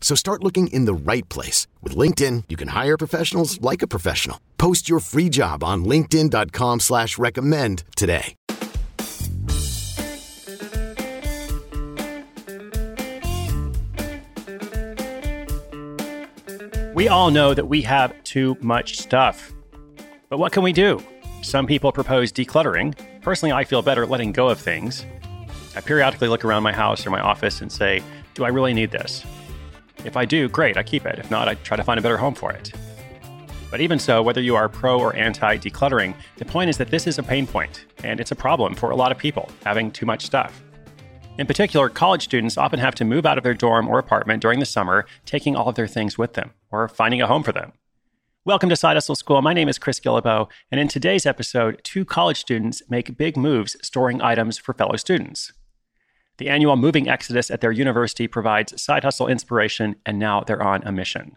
So start looking in the right place. With LinkedIn, you can hire professionals like a professional. Post your free job on linkedin.com slash recommend today. We all know that we have too much stuff. But what can we do? Some people propose decluttering. Personally, I feel better letting go of things. I periodically look around my house or my office and say, do I really need this? If I do, great, I keep it. If not, I try to find a better home for it. But even so, whether you are pro or anti decluttering, the point is that this is a pain point, and it's a problem for a lot of people having too much stuff. In particular, college students often have to move out of their dorm or apartment during the summer, taking all of their things with them, or finding a home for them. Welcome to Side Hustle School. My name is Chris Guillebeau, and in today's episode, two college students make big moves storing items for fellow students. The annual moving exodus at their university provides side hustle inspiration, and now they're on a mission.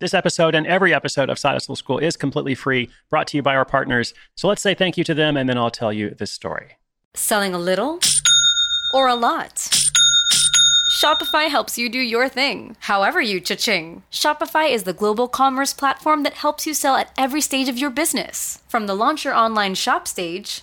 This episode and every episode of Side Hustle School is completely free, brought to you by our partners. So let's say thank you to them, and then I'll tell you this story. Selling a little or a lot? Shopify helps you do your thing, however you cha-ching. Shopify is the global commerce platform that helps you sell at every stage of your business. From the launch your online shop stage,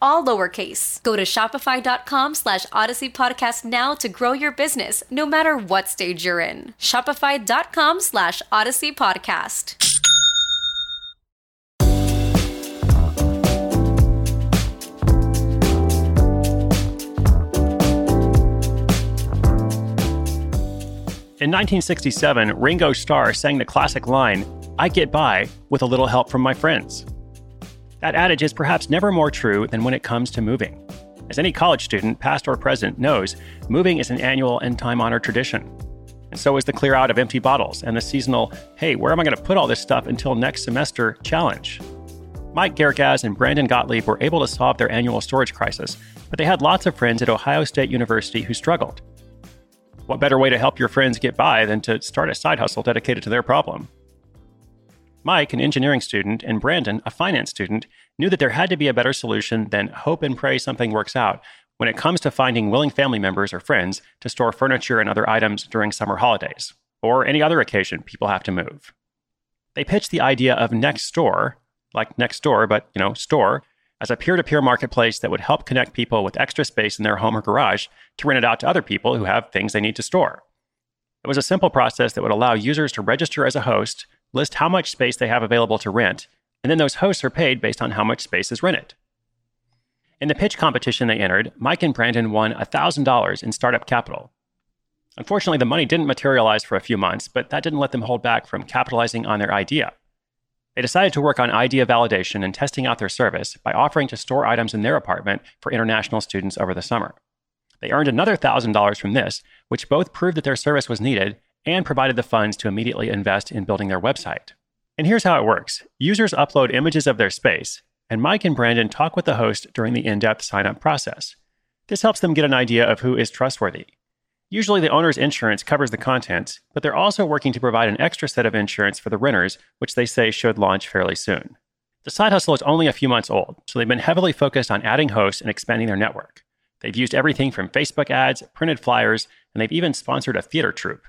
all lowercase. Go to shopify.com slash odyssey podcast now to grow your business, no matter what stage you're in. Shopify.com slash odyssey podcast. In 1967, Ringo Starr sang the classic line, I get by with a little help from my friends. That adage is perhaps never more true than when it comes to moving. As any college student, past or present, knows, moving is an annual and time honored tradition. And so is the clear out of empty bottles and the seasonal, hey, where am I going to put all this stuff until next semester challenge. Mike Gergaz and Brandon Gottlieb were able to solve their annual storage crisis, but they had lots of friends at Ohio State University who struggled. What better way to help your friends get by than to start a side hustle dedicated to their problem? Mike, an engineering student, and Brandon, a finance student, knew that there had to be a better solution than hope and pray something works out when it comes to finding willing family members or friends to store furniture and other items during summer holidays, or any other occasion people have to move. They pitched the idea of Next Nextdoor, like next door, but you know, store, as a peer to peer marketplace that would help connect people with extra space in their home or garage to rent it out to other people who have things they need to store. It was a simple process that would allow users to register as a host, list how much space they have available to rent, and then those hosts are paid based on how much space is rented. In the pitch competition they entered, Mike and Brandon won $1,000 in startup capital. Unfortunately, the money didn't materialize for a few months, but that didn't let them hold back from capitalizing on their idea. They decided to work on idea validation and testing out their service by offering to store items in their apartment for international students over the summer. They earned another $1,000 from this, which both proved that their service was needed and provided the funds to immediately invest in building their website. And here's how it works users upload images of their space, and Mike and Brandon talk with the host during the in depth sign up process. This helps them get an idea of who is trustworthy. Usually, the owner's insurance covers the contents, but they're also working to provide an extra set of insurance for the renters, which they say should launch fairly soon. The side hustle is only a few months old, so they've been heavily focused on adding hosts and expanding their network. They've used everything from Facebook ads, printed flyers, and they've even sponsored a theater troupe.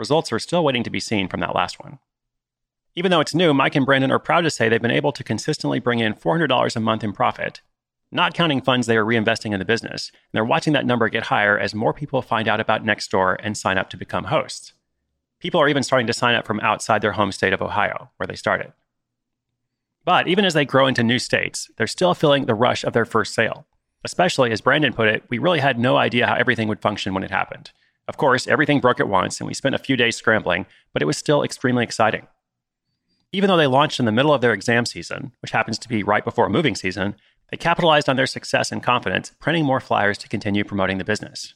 Results are still waiting to be seen from that last one. Even though it's new, Mike and Brandon are proud to say they've been able to consistently bring in $400 a month in profit, not counting funds they are reinvesting in the business. And they're watching that number get higher as more people find out about Nextdoor and sign up to become hosts. People are even starting to sign up from outside their home state of Ohio, where they started. But even as they grow into new states, they're still feeling the rush of their first sale. Especially, as Brandon put it, we really had no idea how everything would function when it happened. Of course, everything broke at once, and we spent a few days scrambling, but it was still extremely exciting. Even though they launched in the middle of their exam season, which happens to be right before moving season, they capitalized on their success and confidence, printing more flyers to continue promoting the business.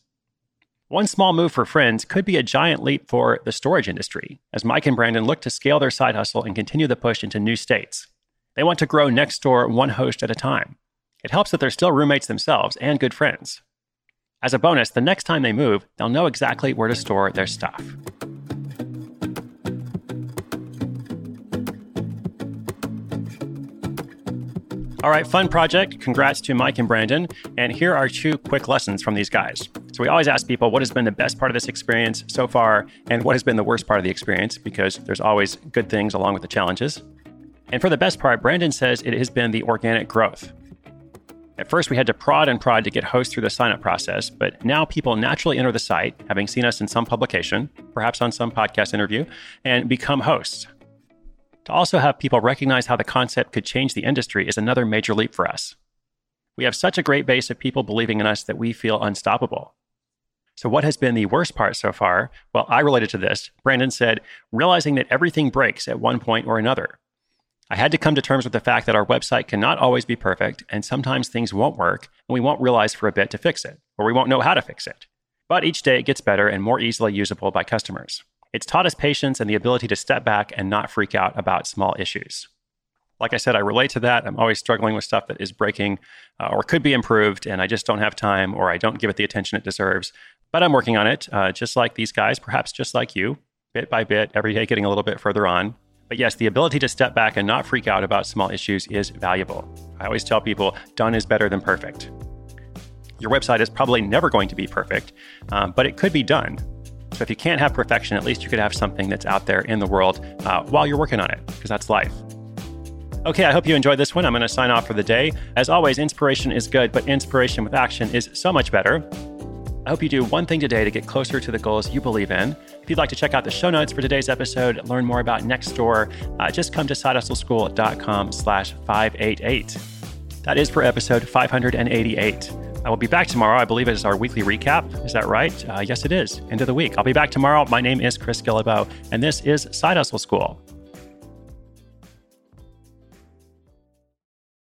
One small move for Friends could be a giant leap for the storage industry, as Mike and Brandon look to scale their side hustle and continue the push into new states. They want to grow next door one host at a time. It helps that they're still roommates themselves and good friends. As a bonus, the next time they move, they'll know exactly where to store their stuff. All right, fun project. Congrats to Mike and Brandon. And here are two quick lessons from these guys. So, we always ask people what has been the best part of this experience so far and what has been the worst part of the experience because there's always good things along with the challenges. And for the best part, Brandon says it has been the organic growth. At first, we had to prod and prod to get hosts through the sign up process, but now people naturally enter the site, having seen us in some publication, perhaps on some podcast interview, and become hosts. To also have people recognize how the concept could change the industry is another major leap for us. We have such a great base of people believing in us that we feel unstoppable. So, what has been the worst part so far? Well, I related to this. Brandon said, realizing that everything breaks at one point or another. I had to come to terms with the fact that our website cannot always be perfect, and sometimes things won't work, and we won't realize for a bit to fix it, or we won't know how to fix it. But each day it gets better and more easily usable by customers. It's taught us patience and the ability to step back and not freak out about small issues. Like I said, I relate to that. I'm always struggling with stuff that is breaking uh, or could be improved, and I just don't have time or I don't give it the attention it deserves. But I'm working on it, uh, just like these guys, perhaps just like you, bit by bit, every day getting a little bit further on. But yes, the ability to step back and not freak out about small issues is valuable. I always tell people done is better than perfect. Your website is probably never going to be perfect, um, but it could be done. So if you can't have perfection, at least you could have something that's out there in the world uh, while you're working on it, because that's life. Okay, I hope you enjoyed this one. I'm going to sign off for the day. As always, inspiration is good, but inspiration with action is so much better. I hope you do one thing today to get closer to the goals you believe in. If you'd like to check out the show notes for today's episode, learn more about Nextdoor, uh, just come to sidehustleschool.com slash 588. That is for episode 588. I will be back tomorrow. I believe it is our weekly recap. Is that right? Uh, yes, it is. End of the week. I'll be back tomorrow. My name is Chris Guillebeau, and this is Side Hustle School.